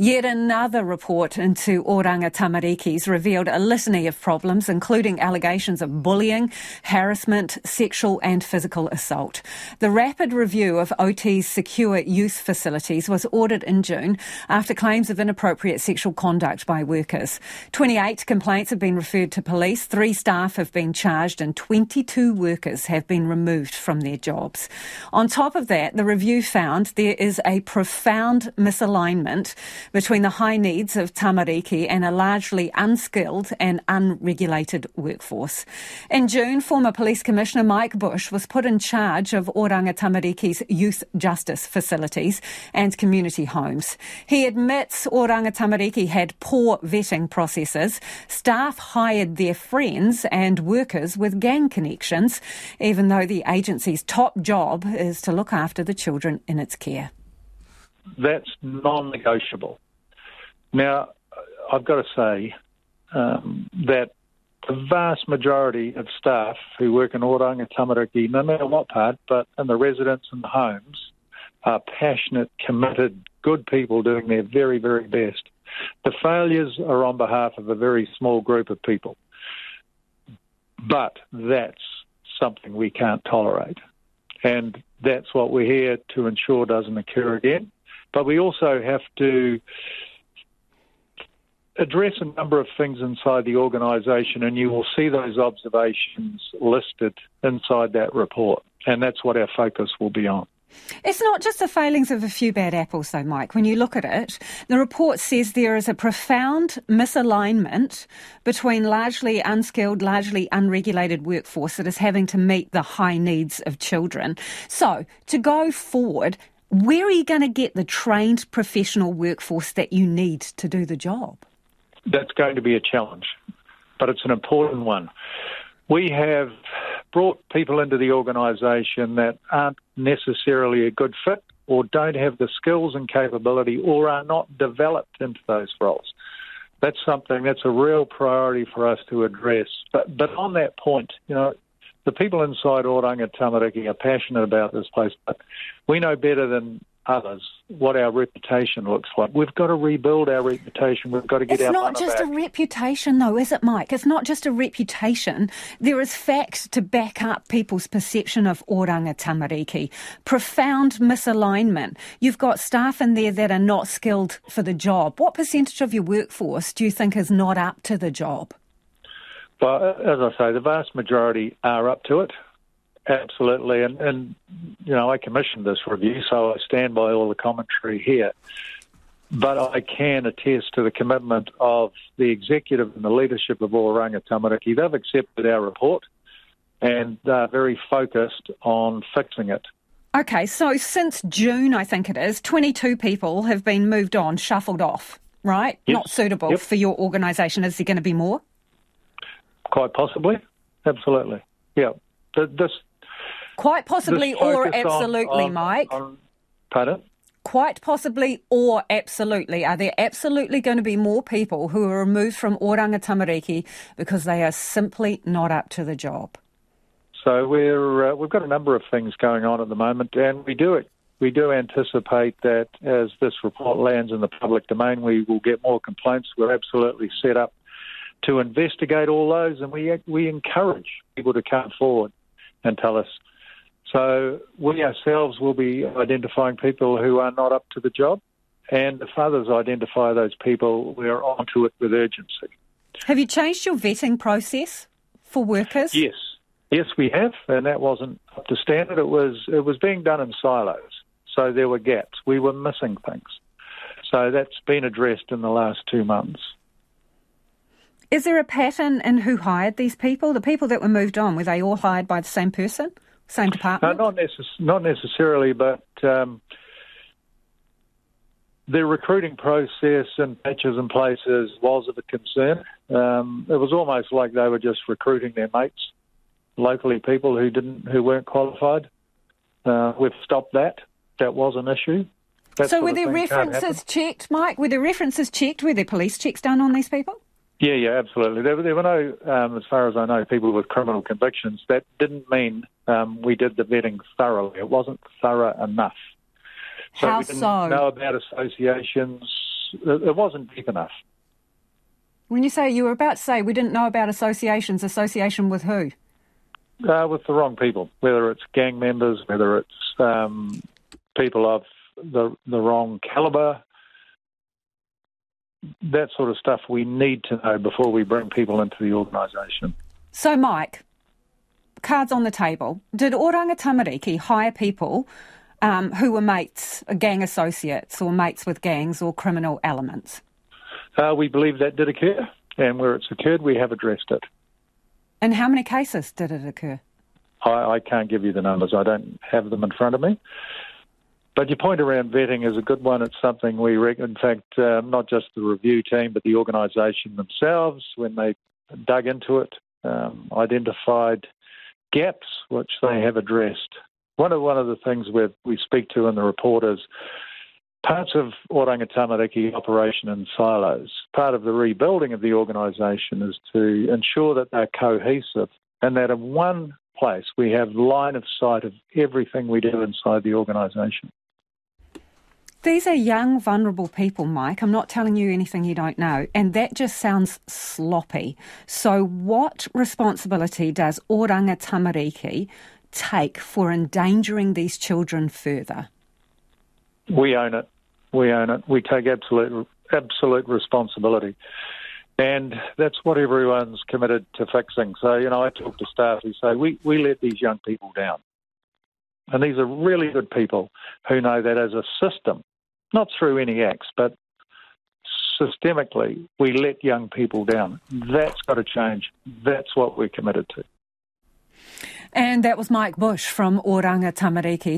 Yet another report into Oranga Tamarikis revealed a litany of problems, including allegations of bullying, harassment, sexual and physical assault. The rapid review of OT's secure youth facilities was ordered in June after claims of inappropriate sexual conduct by workers. 28 complaints have been referred to police, three staff have been charged, and 22 workers have been removed from their jobs. On top of that, the review found there is a profound misalignment between the high needs of Tamariki and a largely unskilled and unregulated workforce. In June, former Police Commissioner Mike Bush was put in charge of Oranga Tamariki's youth justice facilities and community homes. He admits Oranga Tamariki had poor vetting processes. Staff hired their friends and workers with gang connections, even though the agency's top job is to look after the children in its care that's non-negotiable. Now, I've got to say um, that the vast majority of staff who work in Oranga Tamariki, no matter what part, but in the residents and the homes, are passionate, committed, good people doing their very, very best. The failures are on behalf of a very small group of people. But that's something we can't tolerate. And that's what we're here to ensure doesn't occur again. But we also have to address a number of things inside the organisation, and you will see those observations listed inside that report. And that's what our focus will be on. It's not just the failings of a few bad apples, though, Mike. When you look at it, the report says there is a profound misalignment between largely unskilled, largely unregulated workforce that is having to meet the high needs of children. So, to go forward, where are you going to get the trained professional workforce that you need to do the job? That's going to be a challenge, but it's an important one. We have brought people into the organisation that aren't necessarily a good fit or don't have the skills and capability or are not developed into those roles. That's something that's a real priority for us to address. But but on that point, you know, the people inside Oranga Tamariki are passionate about this place, but we know better than others what our reputation looks like. We've got to rebuild our reputation. We've got to get it's our. It's not just back. a reputation, though, is it, Mike? It's not just a reputation. There is facts to back up people's perception of Oranga Tamariki. Profound misalignment. You've got staff in there that are not skilled for the job. What percentage of your workforce do you think is not up to the job? Well, uh, as I say, the vast majority are up to it. Absolutely, and, and you know, I commissioned this review, so I stand by all the commentary here. But I can attest to the commitment of the executive and the leadership of Oranga Tamariki. They've accepted our report and they're very focused on fixing it. Okay, so since June, I think it is, 22 people have been moved on, shuffled off, right? Yes. Not suitable yep. for your organisation. Is there going to be more? Quite possibly, absolutely. Yeah, this. Quite possibly, this or absolutely, on, on, Mike. On, pardon. Quite possibly, or absolutely. Are there absolutely going to be more people who are removed from Oranga Tamariki because they are simply not up to the job? So we're uh, we've got a number of things going on at the moment, and we do it. We do anticipate that as this report lands in the public domain, we will get more complaints. We're absolutely set up to investigate all those, and we we encourage people to come forward and tell us. So we ourselves will be identifying people who are not up to the job, and if others identify those people, we're onto it with urgency. Have you changed your vetting process for workers? Yes, yes, we have, and that wasn't up to standard. It was it was being done in silos, so there were gaps. We were missing things. So that's been addressed in the last two months. Is there a pattern in who hired these people? The people that were moved on, were they all hired by the same person, same department? No, not, necess- not necessarily, but um, the recruiting process in patches and places was of a concern. Um, it was almost like they were just recruiting their mates, locally people who didn't, who weren't qualified. Uh, we've stopped that. That was an issue. That so were their references checked, Mike? Were their references checked? Were there police checks done on these people? Yeah, yeah, absolutely. There, there were no, um, as far as I know, people with criminal convictions. That didn't mean um, we did the vetting thoroughly. It wasn't thorough enough. So How we didn't so? know about associations. it wasn't deep enough. When you say you were about to say we didn't know about associations, association with who? Uh, with the wrong people, whether it's gang members, whether it's um, people of the the wrong calibre, that sort of stuff we need to know before we bring people into the organisation. So, Mike, cards on the table. Did Oranga Tamariki hire people um, who were mates, gang associates, or mates with gangs or criminal elements? Uh, we believe that did occur, and where it's occurred, we have addressed it. In how many cases did it occur? I, I can't give you the numbers. I don't have them in front of me. But your point around vetting is a good one. It's something we, in fact, uh, not just the review team, but the organisation themselves, when they dug into it, um, identified gaps which they have addressed. One of one of the things we we speak to in the report is parts of Oranga Tamariki operation in silos. Part of the rebuilding of the organisation is to ensure that they're cohesive and that in one place we have line of sight of everything we do inside the organisation. These are young, vulnerable people, Mike. I'm not telling you anything you don't know. And that just sounds sloppy. So, what responsibility does Oranga Tamariki take for endangering these children further? We own it. We own it. We take absolute absolute responsibility. And that's what everyone's committed to fixing. So, you know, I talk to staff who say, we, we let these young people down. And these are really good people who know that as a system, not through any acts, but systemically, we let young people down. That's got to change. That's what we're committed to. And that was Mike Bush from Oranga Tamariki.